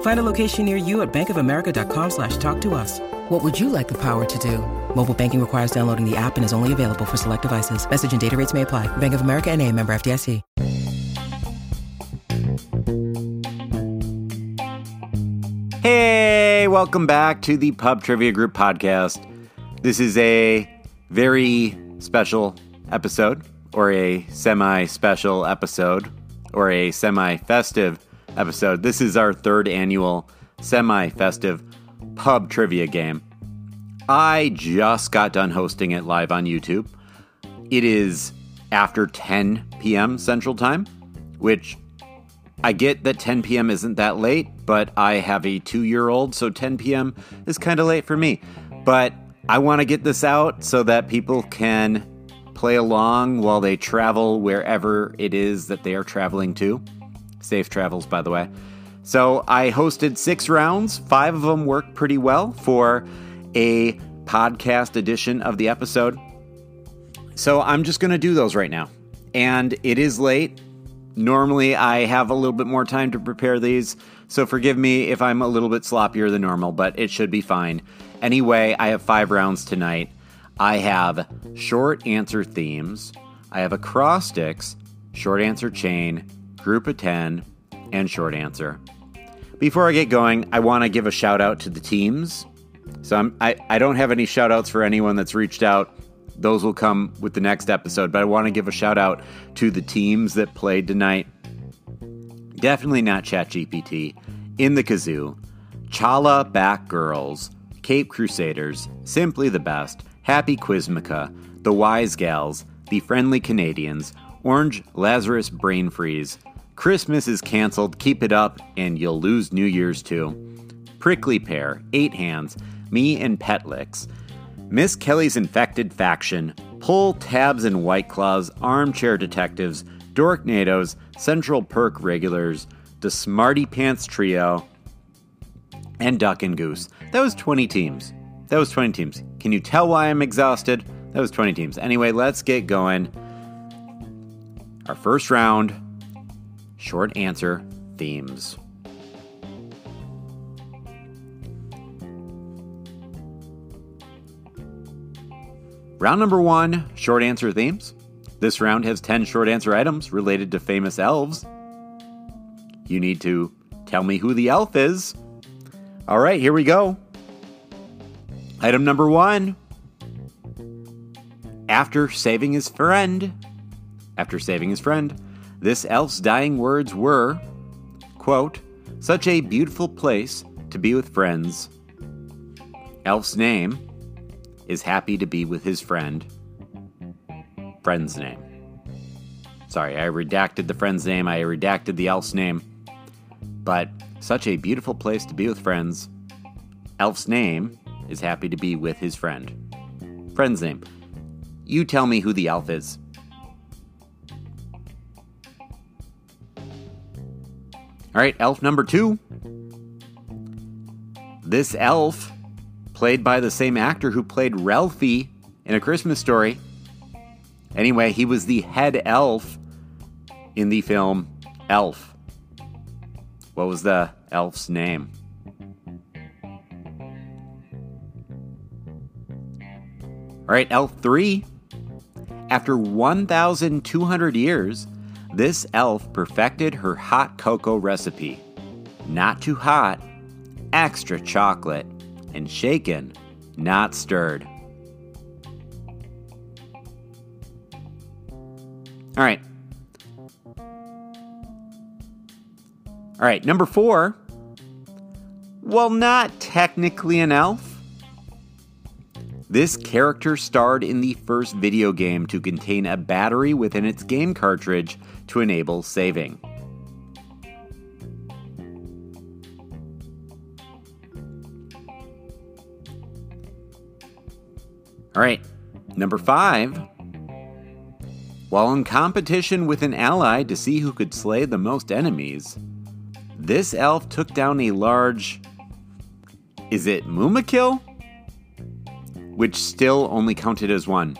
Find a location near you at bankofamerica.com slash talk to us. What would you like the power to do? Mobile banking requires downloading the app and is only available for select devices. Message and data rates may apply. Bank of America and a member FDIC. Hey, welcome back to the Pub Trivia Group podcast. This is a very special episode, or a semi special episode, or a semi festive episode. This is our third annual semi festive pub trivia game. I just got done hosting it live on YouTube. It is after 10 p.m. Central Time, which I get that 10 p.m. isn't that late, but I have a two year old, so 10 p.m. is kind of late for me. But I want to get this out so that people can play along while they travel wherever it is that they are traveling to. Safe travels, by the way. So I hosted six rounds. Five of them worked pretty well for a podcast edition of the episode. So I'm just going to do those right now. And it is late. Normally, I have a little bit more time to prepare these. So forgive me if I'm a little bit sloppier than normal, but it should be fine. Anyway, I have five rounds tonight. I have short answer themes, I have acrostics, short answer chain, group of 10, and short answer. Before I get going, I want to give a shout out to the teams. So I'm, I, I don't have any shout outs for anyone that's reached out. Those will come with the next episode, but I want to give a shout out to the teams that played tonight. Definitely not ChatGPT, In the Kazoo, Chala Back Girls, Cape Crusaders, Simply the Best, Happy Quizmica, The Wise Gals, The Friendly Canadians, Orange Lazarus Brain Freeze, Christmas is canceled, keep it up, and you'll lose New Year's too. Prickly Pear, Eight Hands, Me and Petlicks, Miss Kelly's Infected Faction, Pull Tabs and White Claws, Armchair Detectives, Dorknadoes, Central Perk Regulars, the Smarty Pants Trio, and Duck and Goose. That was 20 teams. That was 20 teams. Can you tell why I'm exhausted? That was 20 teams. Anyway, let's get going. Our first round short answer themes. Round number one short answer themes. This round has 10 short answer items related to famous elves. You need to tell me who the elf is. All right, here we go. Item number one. After saving his friend, after saving his friend, this elf's dying words were, quote, such a beautiful place to be with friends. Elf's name is happy to be with his friend. Friend's name. Sorry, I redacted the friend's name, I redacted the elf's name. But such a beautiful place to be with friends. Elf's name is happy to be with his friend. Friend's name. You tell me who the elf is. All right, elf number two. This elf, played by the same actor who played Ralphie in A Christmas Story. Anyway, he was the head elf in the film Elf. What was the elf's name? All right, elf 3. After 1,200 years, this elf perfected her hot cocoa recipe. Not too hot, extra chocolate, and shaken, not stirred. All right. All right, number four. Well, not technically an elf. This character starred in the first video game to contain a battery within its game cartridge to enable saving. All right, Number five. While in competition with an ally to see who could slay the most enemies, this elf took down a large. Is it Mumakil? Which still only counted as one.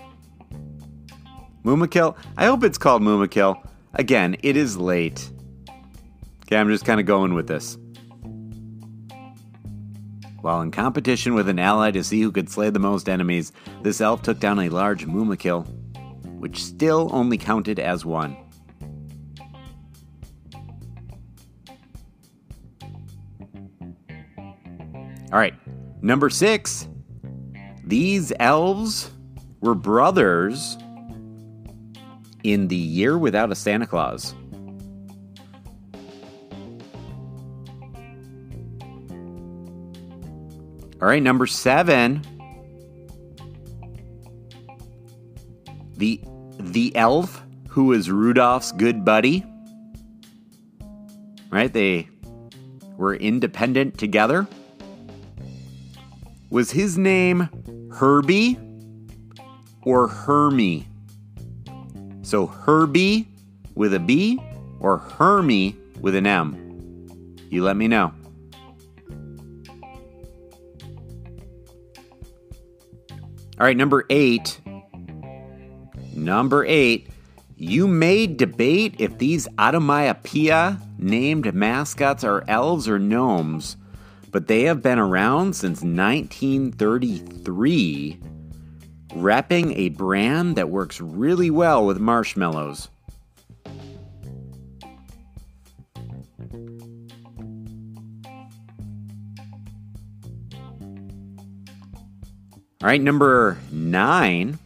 Mumakil? I hope it's called Mumakil. Again, it is late. Okay, I'm just kind of going with this. While in competition with an ally to see who could slay the most enemies, this elf took down a large Mumakil, which still only counted as one. All right, number six. These elves were brothers in the year without a Santa Claus. All right, number seven. The the elf who is Rudolph's good buddy. Right? They were independent together. Was his name Herbie or Hermie? So Herbie with a B or Hermie with an M? You let me know. All right, number eight. Number eight. You may debate if these Automaipia named mascots are elves or gnomes, but they have been around since 1933, repping a brand that works really well with marshmallows. All right, number nine.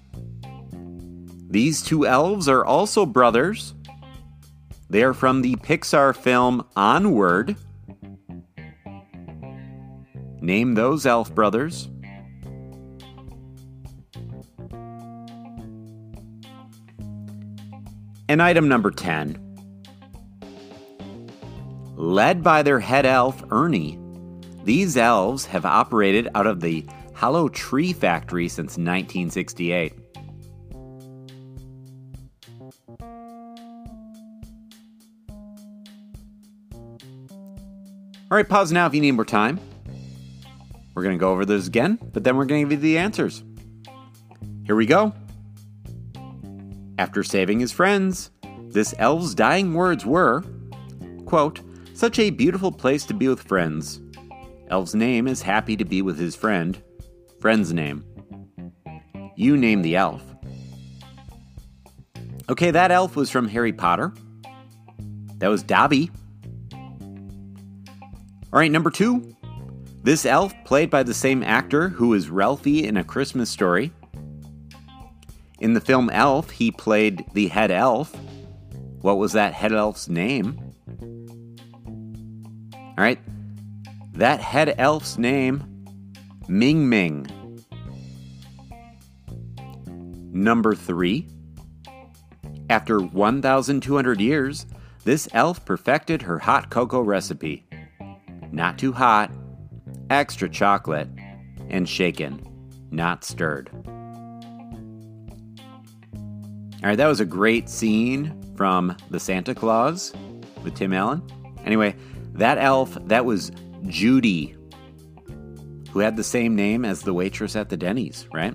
These two elves are also brothers. They are from the Pixar film Onward. Name those elf brothers. And item number 10. Led by their head elf, Ernie, these elves have operated out of the Hollow Tree Factory since 1968. All right, pause now if you need more time. We're going to go over those again, but then we're going to give you the answers. Here we go. After saving his friends, this elf's dying words were, quote, such a beautiful place to be with friends. Elf's name is happy to be with his friend. Friend's name. You name the elf. Okay, that elf was from Harry Potter. That was Dobby. All right, number two. This elf, played by the same actor who is Ralphie in A Christmas Story. In the film Elf, he played the head elf. What was that head elf's name? All right, that head elf's name, Ming Ming. Number three. After 1,200 years, this elf perfected her hot cocoa recipe. Not too hot, extra chocolate, and shaken, not stirred. All right, that was a great scene from The Santa Clause with Tim Allen. Anyway, that elf, that was Judy, who had the same name as the waitress at the Denny's, right?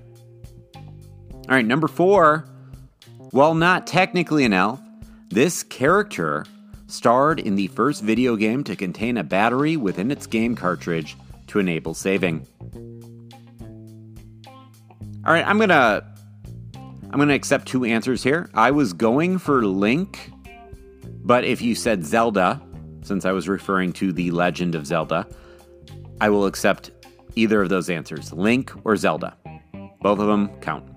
All right, number four. While not technically an elf, this character starred in the first video game to contain a battery within its game cartridge to enable saving. All right, I'm going to I'm going to accept two answers here. I was going for Link, but if you said Zelda, since I was referring to The Legend of Zelda, I will accept either of those answers, Link or Zelda. Both of them count.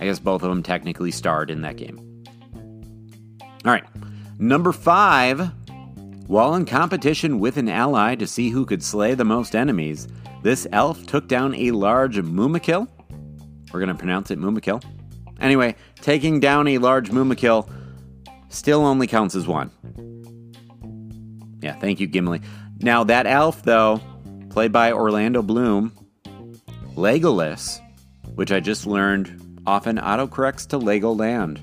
I guess both of them technically starred in that game. All right. Number five. While in competition with an ally to see who could slay the most enemies, this elf took down a large Mumakil. We're going to pronounce it Mumakil. Anyway, taking down a large Mumakil still only counts as one. Yeah, thank you, Gimli. Now, that elf, though, played by Orlando Bloom, Legolas, which I just learned often autocorrects to Legoland.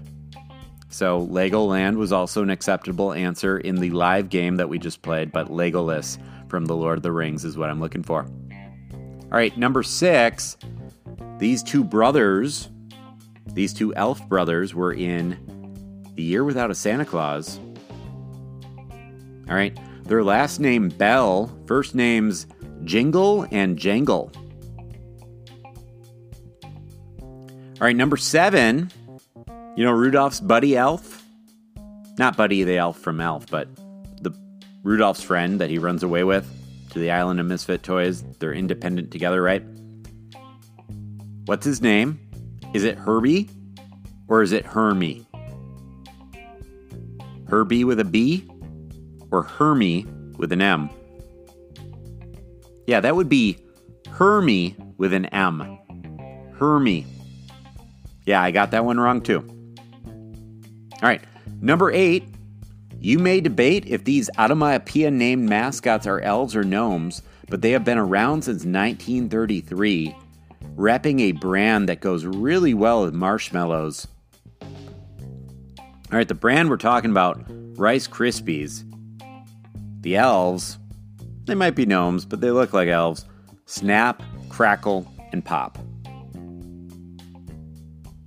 So, Legoland was also an acceptable answer in the live game that we just played, but Legolas from The Lord of the Rings is what I'm looking for. All right, number six, these two brothers, these two elf brothers, were in The Year Without a Santa Claus. All right, their last name Bell, first names Jingle and Jangle. All right, number seven, you know Rudolph's buddy elf? Not Buddy the elf from Elf, but the Rudolph's friend that he runs away with to the island of misfit toys. They're independent together, right? What's his name? Is it Herbie or is it Hermie? Herbie with a B or Hermie with an M? Yeah, that would be Hermie with an M. Hermie. Yeah, I got that one wrong too. All right, number eight. You may debate if these Automatopoeia named mascots are elves or gnomes, but they have been around since 1933, repping a brand that goes really well with marshmallows. All right, the brand we're talking about, Rice Krispies. The elves, they might be gnomes, but they look like elves. Snap, crackle, and pop.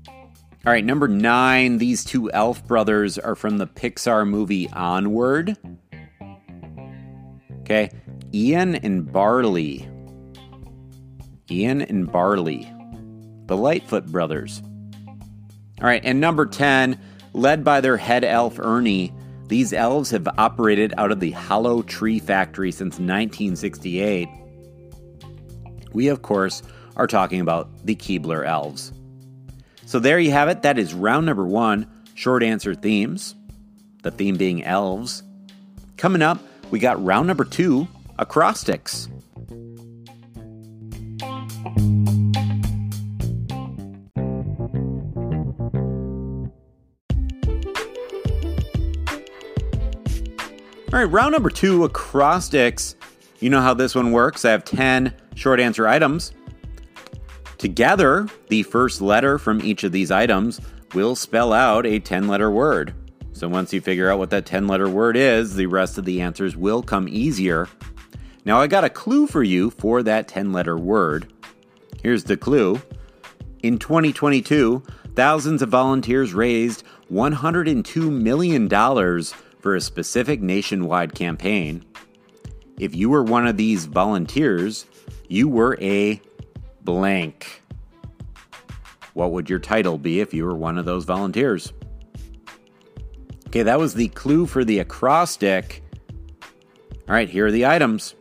All right, number nine. These two elf brothers are from the Pixar movie Onward. Okay, Ian and Barley. Ian and Barley. The Lightfoot brothers. All right, and number 10, led by their head elf Ernie, these elves have operated out of the Hollow Tree Factory since 1968. We, of course, are talking about the Keebler elves. So there you have it. That is round number one short answer themes, the theme being elves. Coming up, we got round number two acrostics. All right, round number two acrostics. You know how this one works. I have 10 short answer items. Together, the first letter from each of these items will spell out a 10 letter word. So once you figure out what that 10 letter word is, the rest of the answers will come easier. Now, I got a clue for you for that 10 letter word. Here's the clue In 2022, thousands of volunteers raised $102 million for a specific nationwide campaign. If you were one of these volunteers, you were a blank. What would your title be if you were one of those volunteers? Okay, that was the clue for the acrostic. All right, here are the items.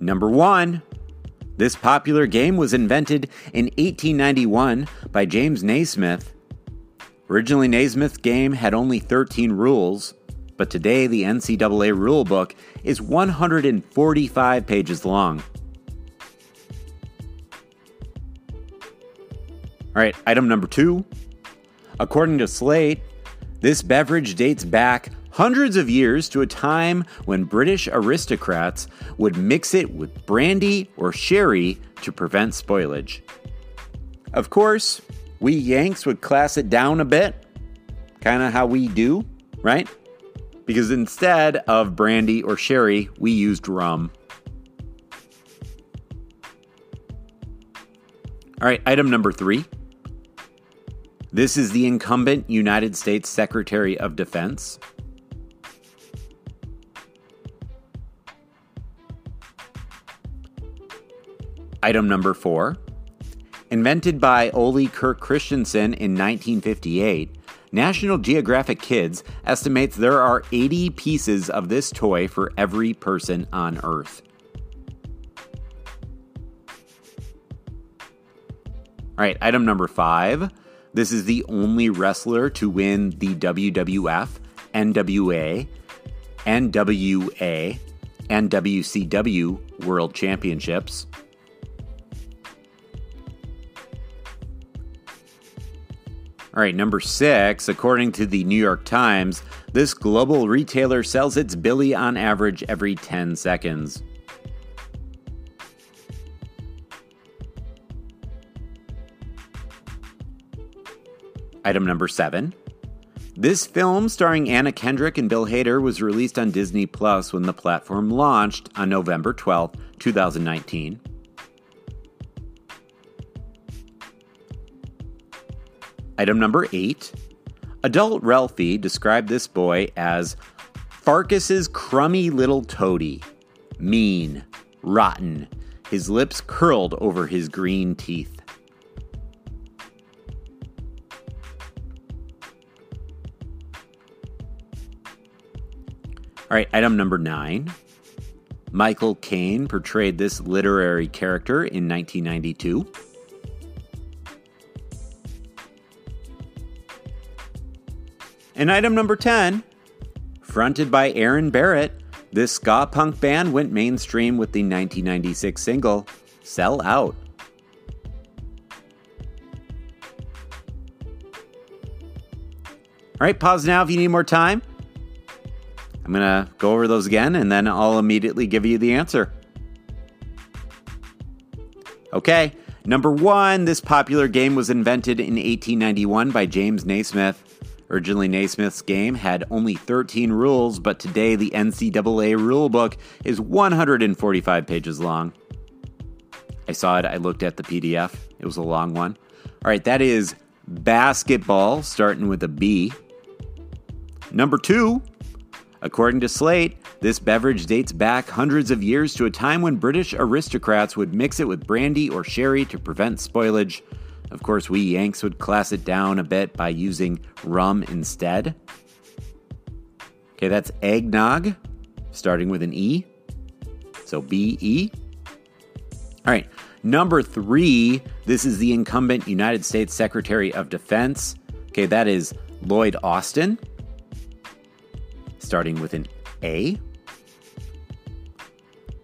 Number one, this popular game was invented in 1891 by James Naismith. Originally, Naismith's game had only 13 rules, but today the NCAA rulebook is 145 pages long. All right, item number two. According to Slate, this beverage dates back hundreds of years to a time when British aristocrats would mix it with brandy or sherry to prevent spoilage. Of course, we Yanks would class it down a bit, kind of how we do, right? Because instead of brandy or sherry, we used rum. All right, item number three. This is the incumbent United States Secretary of Defense. Item number four. Invented by Ole Kirk Christiansen in 1958, National Geographic Kids estimates there are 80 pieces of this toy for every person on Earth. All right, item number five. This is the only wrestler to win the WWF, NWA, NWA, and WCW World Championships. All right, number six, according to the New York Times, this global retailer sells its Billy on average every 10 seconds. Item number seven. This film, starring Anna Kendrick and Bill Hader, was released on Disney Plus when the platform launched on November 12, 2019. Item number eight. Adult Ralphie described this boy as Farkus's crummy little toady, mean, rotten, his lips curled over his green teeth. All right, item number nine. Michael Caine portrayed this literary character in 1992. And item number 10, fronted by Aaron Barrett, this ska punk band went mainstream with the 1996 single Sell Out. All right, pause now if you need more time. I'm going to go over those again and then I'll immediately give you the answer. Okay, number one, this popular game was invented in 1891 by James Naismith. Originally, Naismith's game had only 13 rules, but today the NCAA rulebook is 145 pages long. I saw it, I looked at the PDF. It was a long one. All right, that is basketball, starting with a B. Number two, according to Slate, this beverage dates back hundreds of years to a time when British aristocrats would mix it with brandy or sherry to prevent spoilage. Of course, we Yanks would class it down a bit by using rum instead. Okay, that's eggnog, starting with an E. So B E. All right, number three, this is the incumbent United States Secretary of Defense. Okay, that is Lloyd Austin, starting with an A.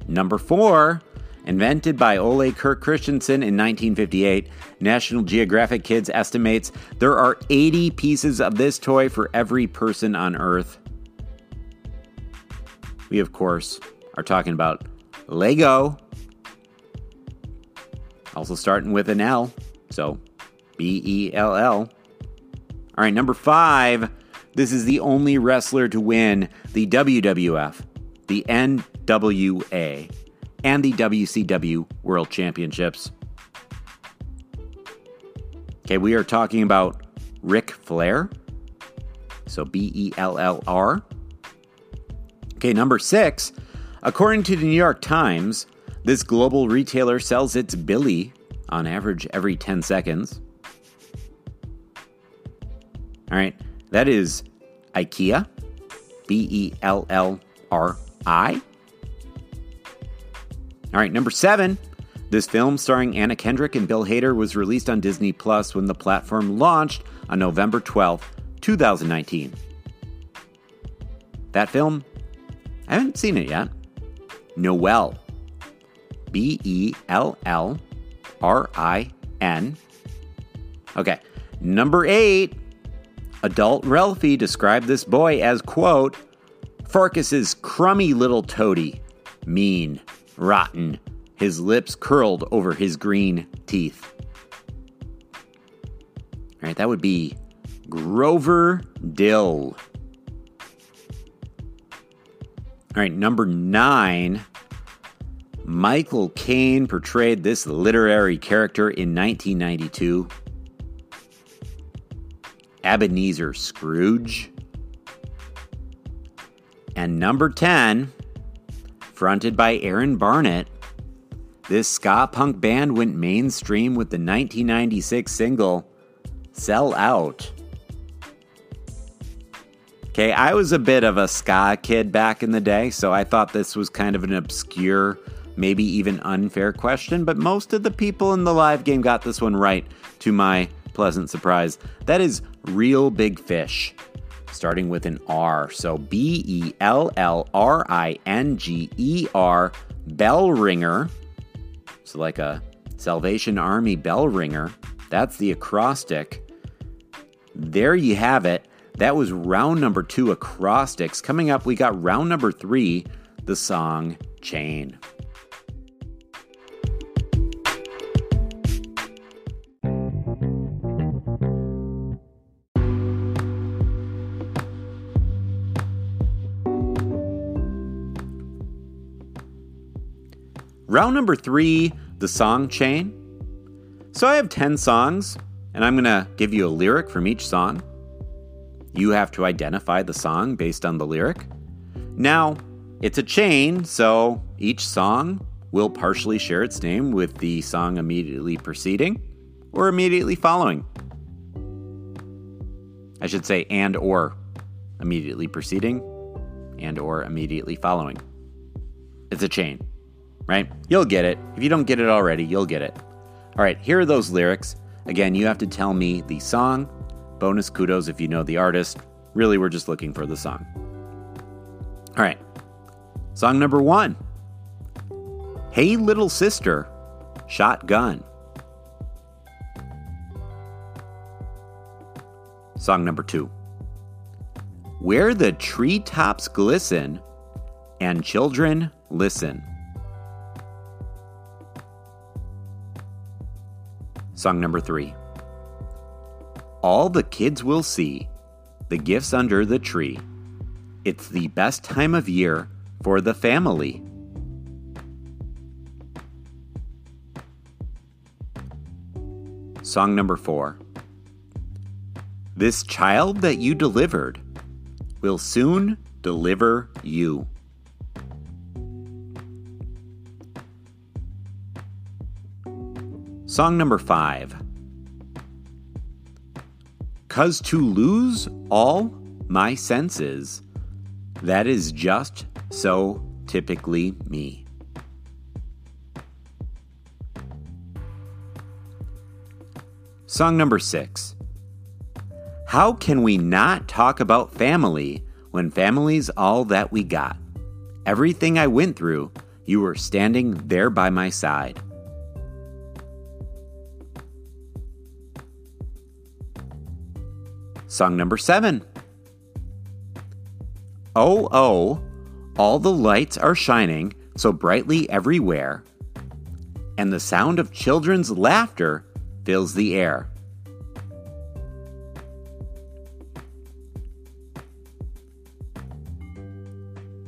Number four, Invented by Ole Kirk Christiansen in 1958, National Geographic Kids estimates there are 80 pieces of this toy for every person on Earth. We, of course, are talking about Lego. Also starting with an L, so B E L L. All right, number five. This is the only wrestler to win the WWF, the NWA, and the WCW World Championships. Okay, we are talking about Ric Flair. So B E L L R. Okay, number six. According to the New York Times, this global retailer sells its Billy on average every 10 seconds. All right, that is IKEA, B E L L R I. All right, number seven. This film, starring Anna Kendrick and Bill Hader, was released on Disney Plus when the platform launched on November 12, 2019. That film, I haven't seen it yet. Noelle. B E L L R I N. Okay, number eight. Adult Ralphie described this boy as, quote, Farkus's crummy little toady, mean, rotten, his lips curled over his green teeth. All right, that would be Grover Dill. All right, number nine. Michael Caine portrayed this literary character in 1992. Ebenezer Scrooge. And number 10, fronted by Aaron Barrett, this ska punk band went mainstream with the 1996 single Sell Out. Okay, I was a bit of a ska kid back in the day, so I thought this was kind of an obscure, maybe even unfair question, but most of the people in the live game got this one right, to my pleasant surprise. That is Real Big Fish, starting with an R. So B E L L R I N G E R, bell ringer. So, like a Salvation Army bell ringer. That's the acrostic. There you have it. That was round number two acrostics. Coming up, we got round number three, the song Chain. Round number three, the song chain. So I have 10 songs, and I'm going to give you a lyric from each song. You have to identify the song based on the lyric. Now, it's a chain, so each song will partially share its name with the song immediately preceding or immediately following. I should say and or immediately preceding and or immediately following. It's a chain, right? You'll get it. If you don't get it already, you'll get it. All right, here are those lyrics. Again, you have to tell me the song. Bonus kudos if you know the artist. Really, we're just looking for the song. All right. Song number one Hey Little Sister, Shotgun. Song number two Where the treetops glisten and children listen. Song number three All the kids will see the gifts under the tree. It's the best time of year for the family. Song number four. This child that you delivered will soon deliver you. Song number five. Cause to lose all my senses, that is just so typically me. Song number six. How can we not talk about family when family's all that we got? Everything I went through, you were standing there by my side. Song number seven. Oh, oh, all the lights are shining so brightly everywhere, and the sound of children's laughter fills the air.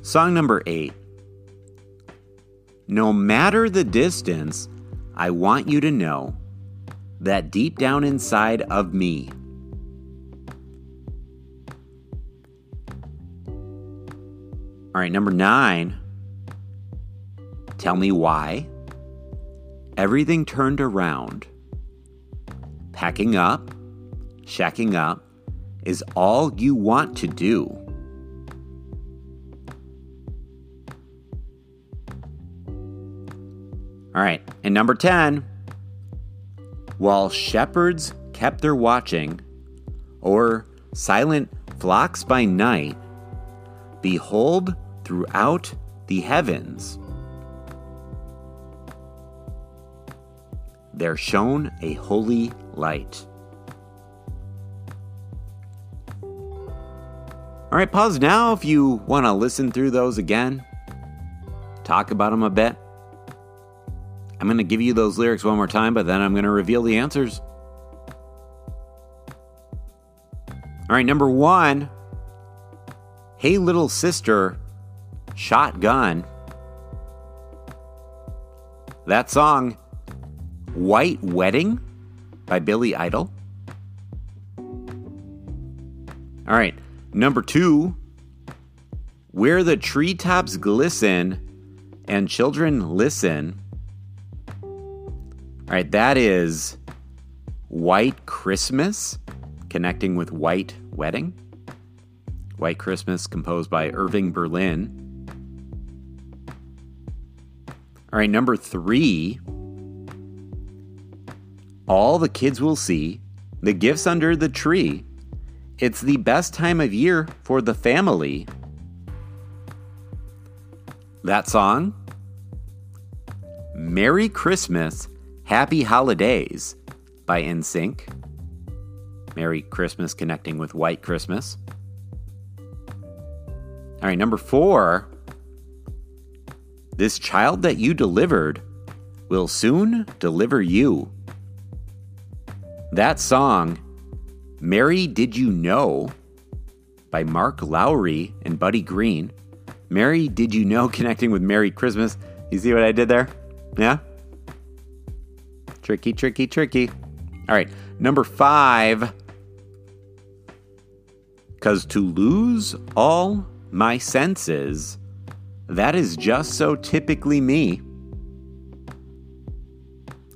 Song number eight. No matter the distance, I want you to know that deep down inside of me, All right, number nine. Tell me why. Everything turned around. Packing up, shacking up is all you want to do. All right, and number 10. While shepherds kept their watching, or silent flocks by night, behold, throughout the heavens. There shone a holy light. All right, pause now if you want to listen through those again, talk about them a bit. I'm going to give you those lyrics one more time, but then I'm going to reveal the answers. All right, number one Hey Little Sister Shotgun. That song, White Wedding by Billy Idol. All right, number two, Where the Treetops Glisten and Children Listen. All right, that is White Christmas, connecting with White Wedding. White Christmas, composed by Irving Berlin. All right, number three. All the kids will see the gifts under the tree. It's the best time of year for the family. That song, Merry Christmas, Happy Holidays by NSYNC. Merry Christmas connecting with White Christmas. All right, number four, this child that you delivered will soon deliver you. That song, Mary Did You Know, by Mark Lowry and Buddy Green. Mary Did You Know connecting with Merry Christmas. You see what I did there? Yeah? Tricky, tricky, tricky. All right, number five. Because to lose all my senses, that is just so typically me.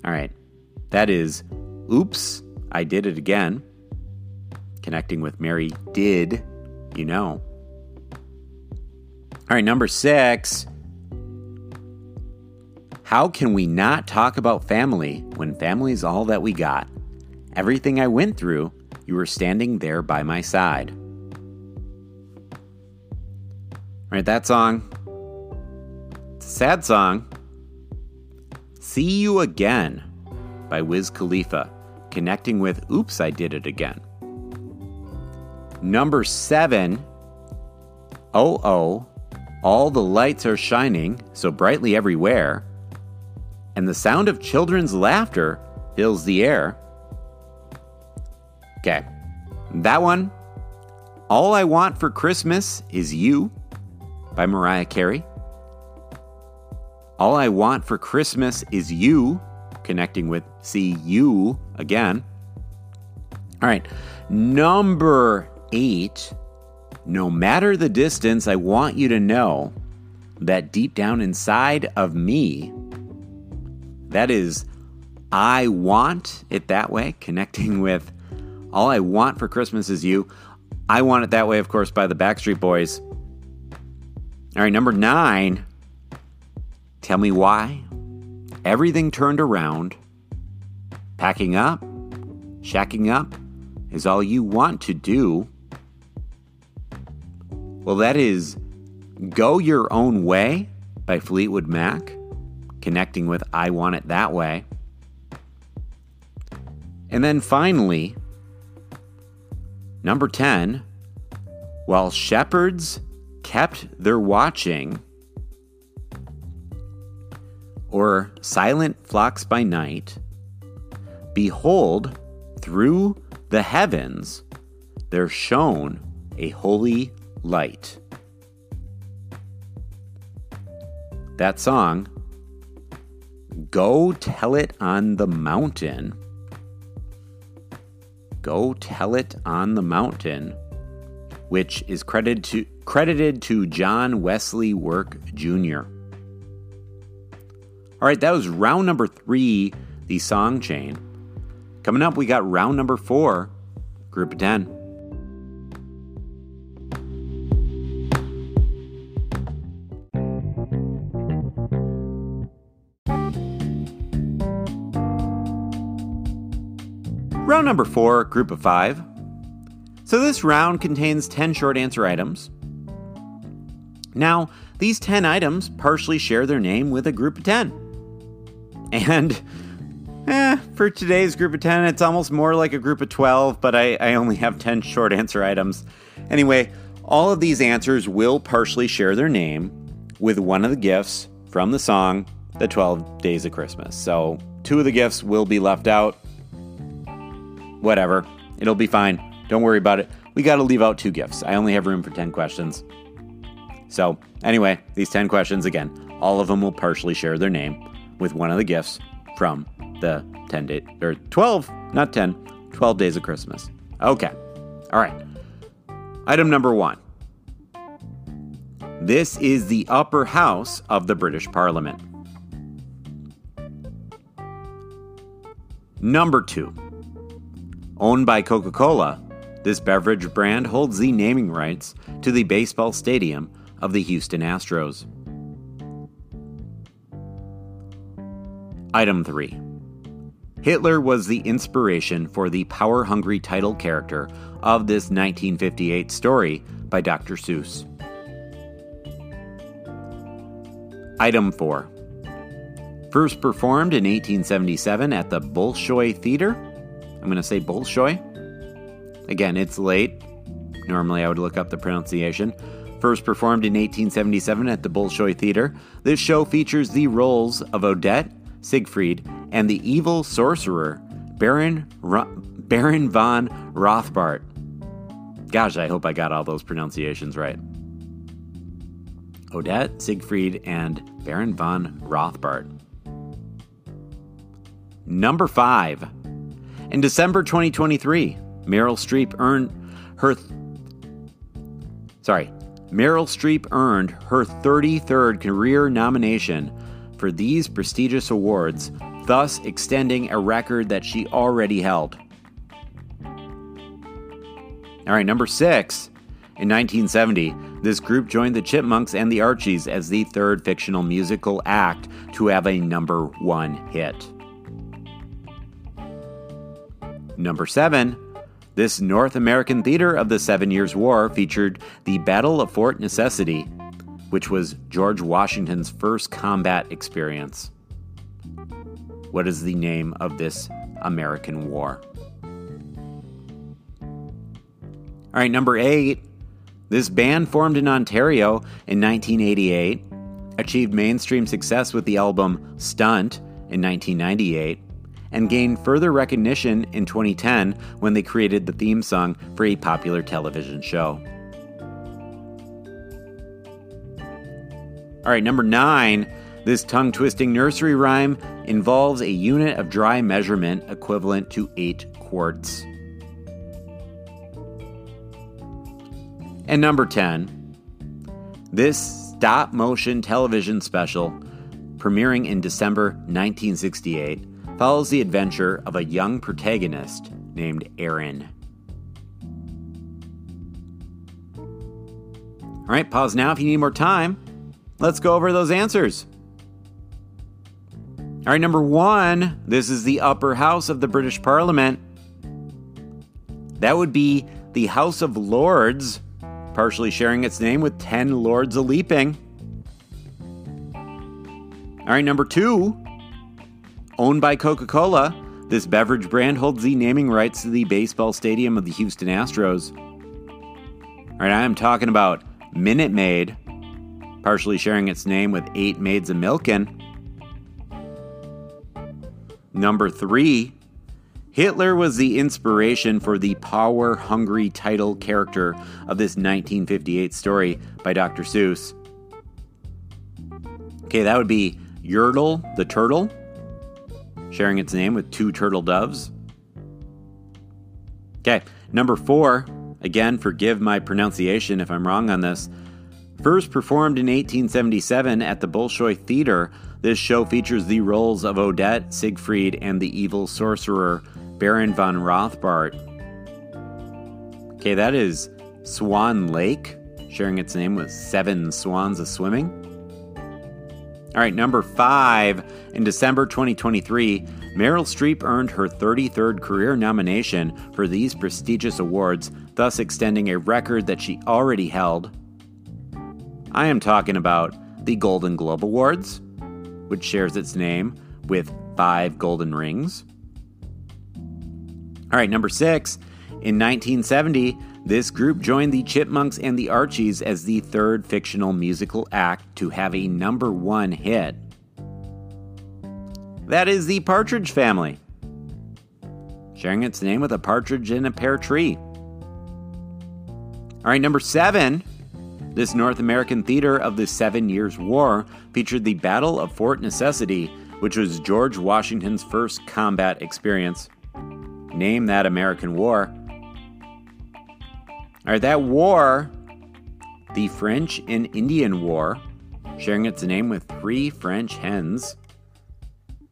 All right, that is Oops, I Did It Again. Connecting with Mary Did, you know. All right, number six. How can we not talk about family when family is all that we got? Everything I went through, you were standing there by my side. All right, that song. Sad song. See You Again by Wiz Khalifa, connecting with Oops, I Did It Again. Number seven, Oh Oh, All the Lights Are Shining So Brightly Everywhere, and the sound of children's laughter fills the air. Okay, that one, All I Want for Christmas Is You by Mariah Carey. All I Want for Christmas Is You, connecting with See You again. All right, number eight, no matter the distance, I want you to know that deep down inside of me, that is, I want it that way, connecting with All I Want for Christmas is You. I Want It That Way, of course, by the Backstreet Boys. All right, number nine, tell me why. Everything turned around. Packing up, shacking up is all you want to do. Well, that is Go Your Own Way by Fleetwood Mac, connecting with I Want It That Way. And then finally, number 10, while shepherds kept their watching, or silent flocks by night, behold, through the heavens there shone a holy light. That song, Go Tell It on the Mountain. Go Tell It on the Mountain, which is credited to, credited to John Wesley Work Jr. All right, that was round number three, the song chain. Coming up, we got round number four, group of 10. Round number four, group of five. So this round contains 10 short answer items. Now, these 10 items partially share their name with a group of 10. And eh, for today's group of 10, it's almost more like a group of 12, but I, I only have 10 short answer items. Anyway, all of these answers will partially share their name with one of the gifts from the song The 12 Days of Christmas. So, two of the gifts will be left out. Whatever, it'll be fine. Don't worry about it. We got to leave out two gifts. I only have room for 10 questions. So, anyway, these 10 questions again, all of them will partially share their name with one of the gifts from the 10 day or 12, not 10, 12 days of Christmas. Okay. All right. Item number 1. This is the upper house of the British Parliament. Number 2. Owned by Coca-Cola, this beverage brand holds the naming rights to the baseball stadium of the Houston Astros. Item 3. Hitler was the inspiration for the power hungry title character of this 1958 story by Dr. Seuss. Item 4. First performed in 1877 at the Bolshoi Theater. I'm going to say Bolshoi. Again, it's late. Normally I would look up the pronunciation. First performed in 1877 at the Bolshoi Theater, this show features the roles of Odette, Siegfried, and the evil sorcerer, Baron, Ro- Baron von Rothbart. Gosh, I hope I got all those pronunciations right. Odette, Siegfried, and Baron von Rothbart. number five. In December 2023, Meryl Streep earned her. Th- Sorry, Meryl Streep earned her 33rd career nomination for these prestigious awards, thus extending a record that she already held. All right, number six. In 1970, this group joined the Chipmunks and the Archies as the third fictional musical act to have a number one hit. Number seven. This North American theater of the Seven Years' War featured the Battle of Fort Necessity, which was George Washington's first combat experience. What is the name of this American war? All right, number eight. This band formed in Ontario in 1988, achieved mainstream success with the album Stunt in 1998, and gained further recognition in 2010 when they created the theme song for a popular television show. All right, number nine. This tongue twisting nursery rhyme involves a unit of dry measurement equivalent to 8 quarts. And number 10. This stop motion television special, premiering in December 1968, follows the adventure of a young protagonist named Aaron. All right, pause now if you need more time. Let's go over those answers. All right, number one, this is the upper house of the British Parliament. That would be the House of Lords, partially sharing its name with 10 Lords a Leaping. All right, number two, owned by Coca Cola, this beverage brand holds the naming rights to the baseball stadium of the Houston Astros. All right, I am talking about Minute Maid, partially sharing its name with Eight Maids a Milkin'. Number three, Hitler was the inspiration for the power hungry title character of this 1958 story by Dr. Seuss. Okay, that would be Yertle the turtle, sharing its name with two turtle doves. Okay, number four, again, forgive my pronunciation if I'm wrong on this. First performed in 1877 at the Bolshoi Theater, this show features the roles of Odette, Siegfried, and the evil sorcerer Baron von Rothbart. Okay, that is Swan Lake, sharing its name with seven swans a swimming. All right, number five. In December 2023, Meryl Streep earned her 33rd career nomination for these prestigious awards, thus extending a record that she already held. I am talking about the Golden Globe Awards, which shares its name with five golden rings. All right, number six. In 1970, this group joined the Chipmunks and the Archies as the third fictional musical act to have a number one hit. That is the Partridge Family, sharing its name with a partridge in a pear tree. All right, number seven. This North American theater of the Seven Years' War featured the Battle of Fort Necessity, which was George Washington's first combat experience. Name that American war. All right, that war, the French and Indian War, sharing its name with three French hens.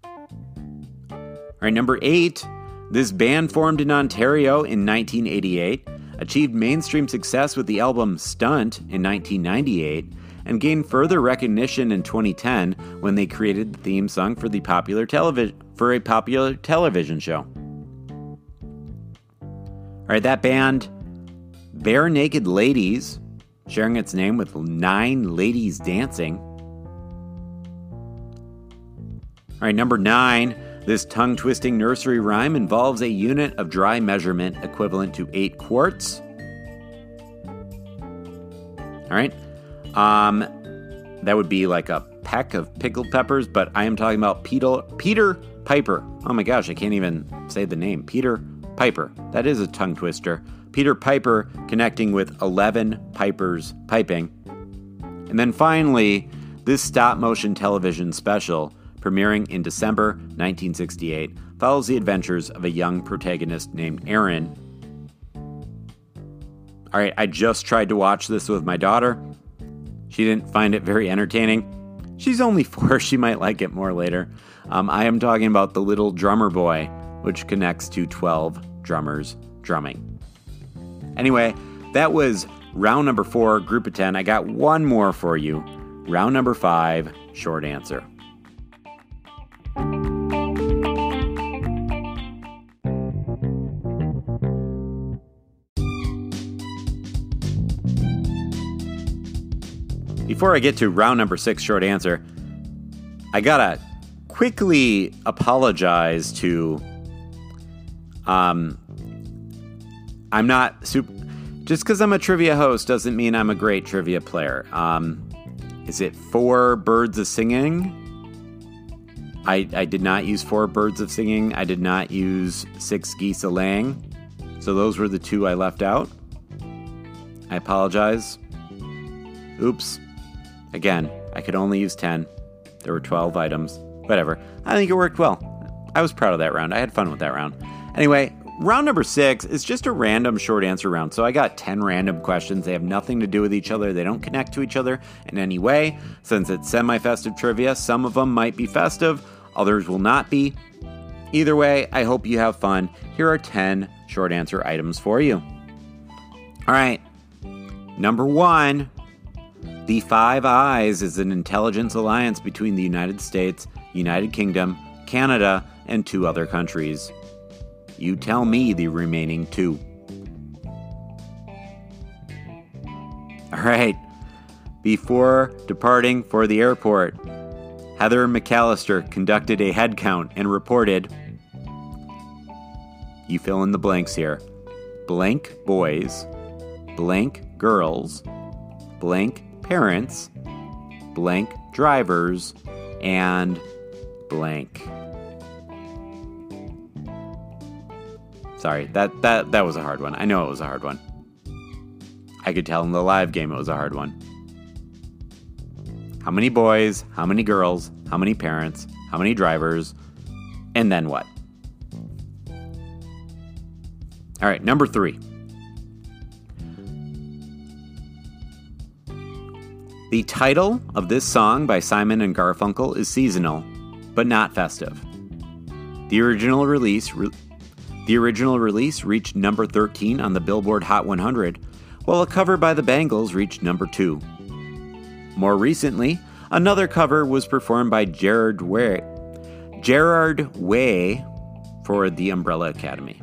All right, number eight, this band formed in Ontario in 1988 achieved mainstream success with the album Stunt in 1998, and gained further recognition in 2010 when they created the theme song for the popular television for a popular television show. All right, that band, Barenaked Ladies, sharing its name with nine ladies dancing. All right, number nine. This tongue twisting nursery rhyme involves a unit of dry measurement equivalent to 8 quarts. All right. Um, that would be like a peck of pickled peppers, but I am talking about Peter, Peter Piper. Oh my gosh, I can't even say the name. Peter Piper. That is a tongue twister. Peter Piper connecting with 11 pipers piping. And then finally, this stop motion television special premiering in December 1968, follows the adventures of a young protagonist named Aaron. All right, I just tried to watch this with my daughter. She didn't find it very entertaining. She's only four, she might like it more later. Um, I am talking about The Little Drummer Boy, which connects to 12 drummers drumming. Anyway, that was round number four, group of 10. I got one more for you. Round number five, short answer. Before I get to round number six, short answer, I gotta quickly apologize to. Um, I'm not super. Just because I'm a trivia host doesn't mean I'm a great trivia player. Um, is it Four Birds of Singing? I, I did not use Four Birds of Singing. I did not use Six Geese a Laying. So those were the two I left out. I apologize. Oops. Again, I could only use 10. There were 12 items. Whatever. I think it worked well. I was proud of that round. I had fun with that round. Anyway, round number six is just a random short answer round. So I got 10 random questions. They have nothing to do with each other, they don't connect to each other in any way. Since it's semi festive trivia, some of them might be festive, others will not be. Either way, I hope you have fun. Here are 10 short answer items for you. All right. Number one the Five Eyes is an intelligence alliance between the United States, United Kingdom, Canada, and two other countries. You tell me the remaining two. All right. Before departing for the airport, Heather McAllister conducted a head count and reported you fill in the blanks here blank boys, blank girls, blank parents, blank drivers, and blank. Sorry, that, that, that was a hard one. I know it was a hard one. I could tell in the live game it was a hard one. How many boys, how many girls, how many parents, how many drivers, and then what? All right, number three. The title of this song by Simon and Garfunkel is seasonal, but not festive. The original release re- the original release reached number 13 on the Billboard Hot 100, while a cover by the Bangles reached number 2. More recently, another cover was performed by Gerard Way, Gerard Way for the Umbrella Academy.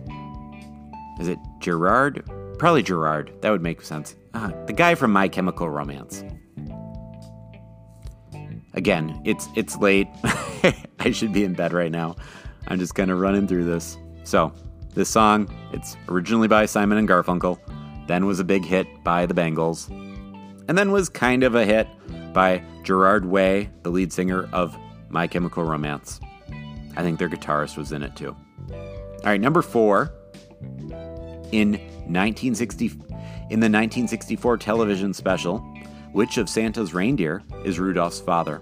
Is it Gerard? Probably Gerard. That would make sense. Ah, the guy from My Chemical Romance again, it's it's late. I should be in bed right now. I'm just kind of running through this. So, this song, it's originally by Simon and Garfunkel, then was a big hit by the Bangles, and then was kind of a hit by Gerard Way, the lead singer of My Chemical Romance. I think their guitarist was in it too. All right, number 4 in 1960 in the 1964 television special which of Santa's reindeer is Rudolph's father?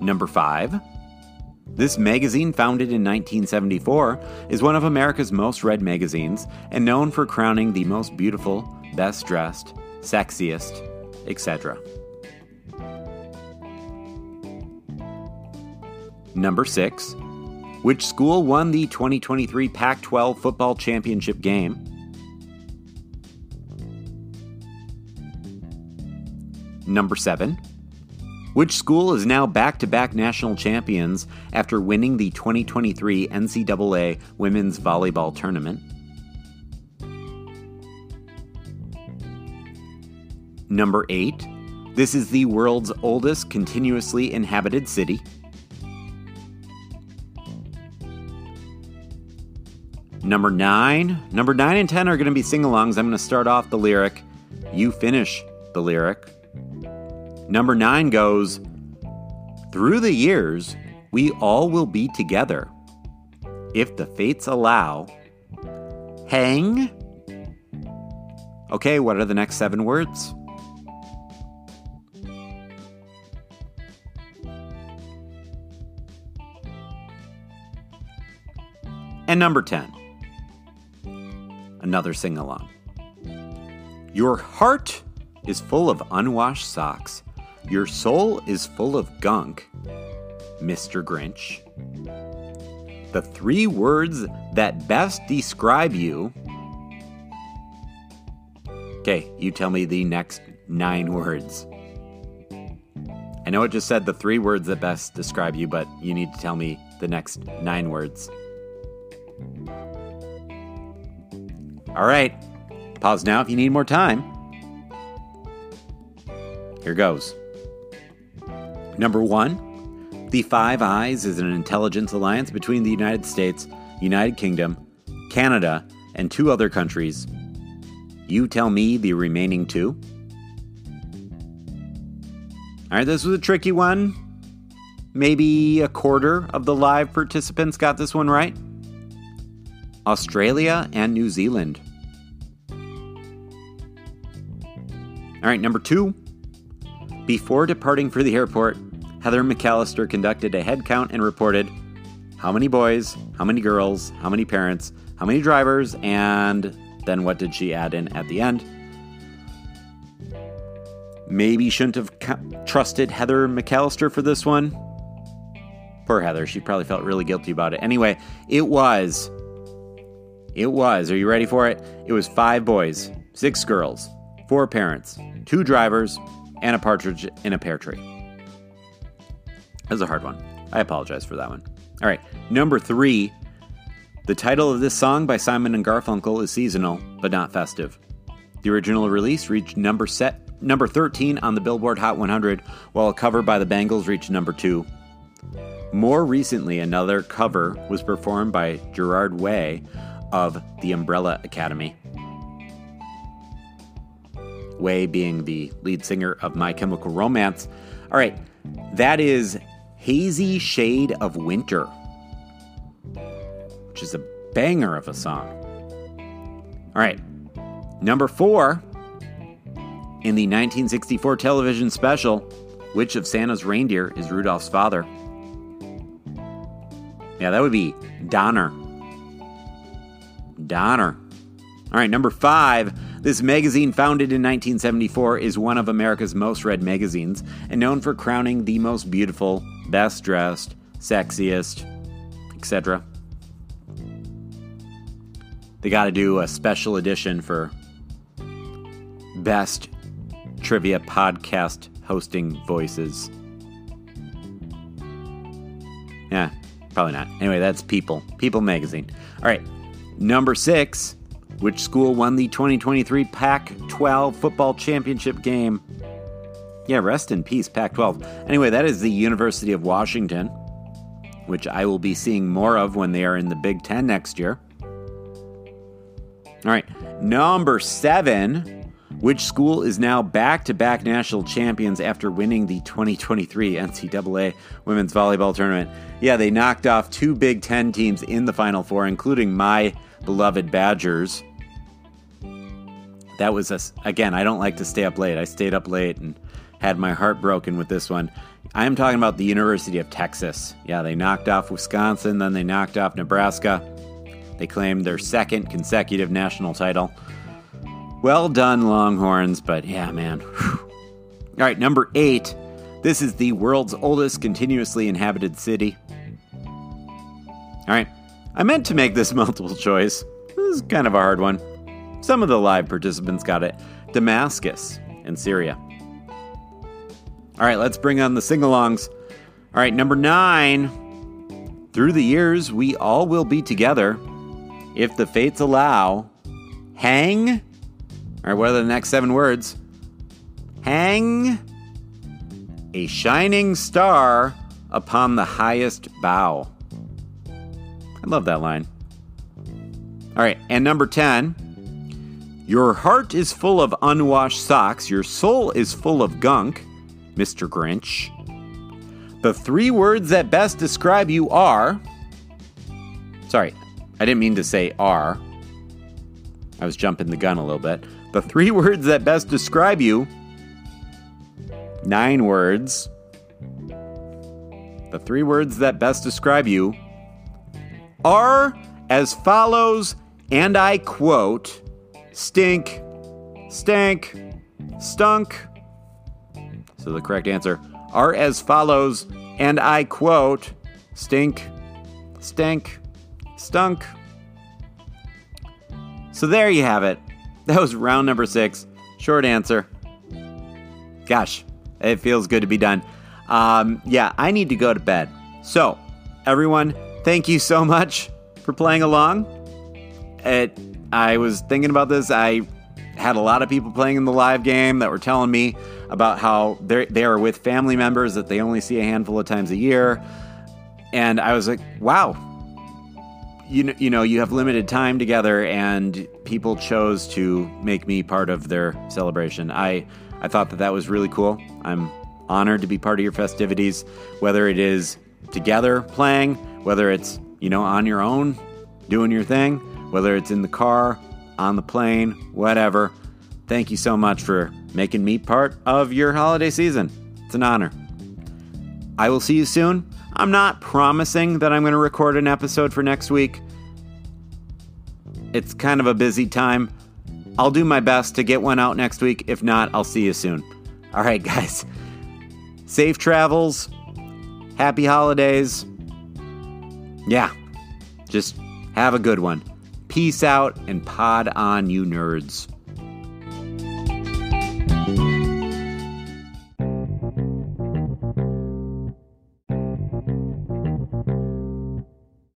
Number 5. This magazine, founded in 1974, is one of America's most read magazines and known for crowning the most beautiful, best dressed, sexiest, etc. Number 6. Which school won the 2023 Pac 12 football championship game? Number 7. Which school is now back to back national champions after winning the 2023 NCAA Women's Volleyball Tournament? Number 8. This is the world's oldest continuously inhabited city. Number nine, number nine and ten are going to be sing alongs. I'm going to start off the lyric, you finish the lyric. Number nine goes, Through the years, we all will be together. If the fates allow, hang. Okay, what are the next seven words? And number 10 another sing along. Your heart is full of unwashed socks. Your soul is full of gunk, Mr. Grinch. The three words that best describe you. Okay, you tell me the next nine words. I know it just said the three words that best describe you, but you need to tell me the next nine words. All right, pause now if you need more time. Here goes. Number one, the Five Eyes is an intelligence alliance between the United States, United Kingdom, Canada, and two other countries. You tell me the remaining two. All right, this was a tricky one. Maybe a quarter of the live participants got this one right. Australia and New Zealand. All right, number two. Before departing for the airport, Heather McAllister conducted a head count and reported how many boys, how many girls, how many parents, how many drivers, and then what did she add in at the end? Maybe shouldn't have trusted Heather McAllister for this one. Poor Heather, she probably felt really guilty about it. Anyway, it was. It was. Are you ready for it? It was five boys, six girls, four parents, two drivers, and a partridge in a pear tree. That's a hard one. I apologize for that one. All right, number three. The title of this song by Simon and Garfunkel is seasonal, but not festive. The original release reached number set number 13 on the Billboard Hot 100, while a cover by the Bangles reached number 2. More recently, another cover was performed by Gerard Way of the Umbrella Academy. Way being the lead singer of My Chemical Romance. All right, that is Hazy Shade of Winter, which is a banger of a song. All right, number four in the 1964 television special, Which of Santa's Reindeer is Rudolph's father? Yeah, that would be Donner. Donner. All right, number five. This magazine, founded in 1974, is one of America's most read magazines and known for crowning the most beautiful, best dressed, sexiest, etc. They got to do a special edition for best trivia podcast hosting voices. Yeah, probably not. Anyway, that's People. People magazine. All right. Number six. Which school won the 2023 Pac 12 football championship game? Yeah, rest in peace, Pac 12. Anyway, that is the University of Washington, which I will be seeing more of when they are in the Big Ten next year. All right. Number seven. Which school is now back to back national champions after winning the 2023 NCAA Women's Volleyball Tournament? Yeah, they knocked off two Big Ten teams in the Final Four, including my beloved Badgers. That was, us again, I don't like to stay up late. I stayed up late and had my heart broken with this one. I am talking about the University of Texas. Yeah, they knocked off Wisconsin, then they knocked off Nebraska. They claimed their second consecutive national title. Well done, Longhorns, but yeah, man. Whew. All right, number eight. This is the world's oldest continuously inhabited city. All right, I meant to make this multiple choice. This is kind of a hard one. Some of the live participants got it Damascus in Syria. All right, let's bring on the sing alongs. All right, number nine. Through the years, we all will be together. If the fates allow, hang all right, what are the next seven words? Hang a shining star upon the highest bough. I love that line. All right, and number 10. Your heart is full of unwashed socks, your soul is full of gunk, Mr. Grinch. The three words that best describe you are. Sorry, I didn't mean to say are. I was jumping the gun a little bit. The three words that best describe you. Nine words. The three words that best describe you are as follows, and I quote stink, stank, stunk. So the correct answer are as follows, and I quote stink, stank, stunk. So there you have it. That was round number six. Short answer. Gosh, it feels good to be done. Um, yeah, I need to go to bed. So, everyone, thank you so much for playing along. It, I was thinking about this. I had a lot of people playing in the live game that were telling me about how they are with family members that they only see a handful of times a year. And I was like, wow, you know, you know, you have limited time together, and people chose to make me part of their celebration. I, I thought that that was really cool. I'm honored to be part of your festivities, whether it is together playing, whether it's you know on your own doing your thing, whether it's in the car, on the plane, whatever. Thank you so much for making me part of your holiday season. It's an honor. I will see you soon. I'm not promising that I'm going to record an episode for next week. It's kind of a busy time. I'll do my best to get one out next week. If not, I'll see you soon. All right, guys. Safe travels. Happy holidays. Yeah, just have a good one. Peace out and pod on, you nerds.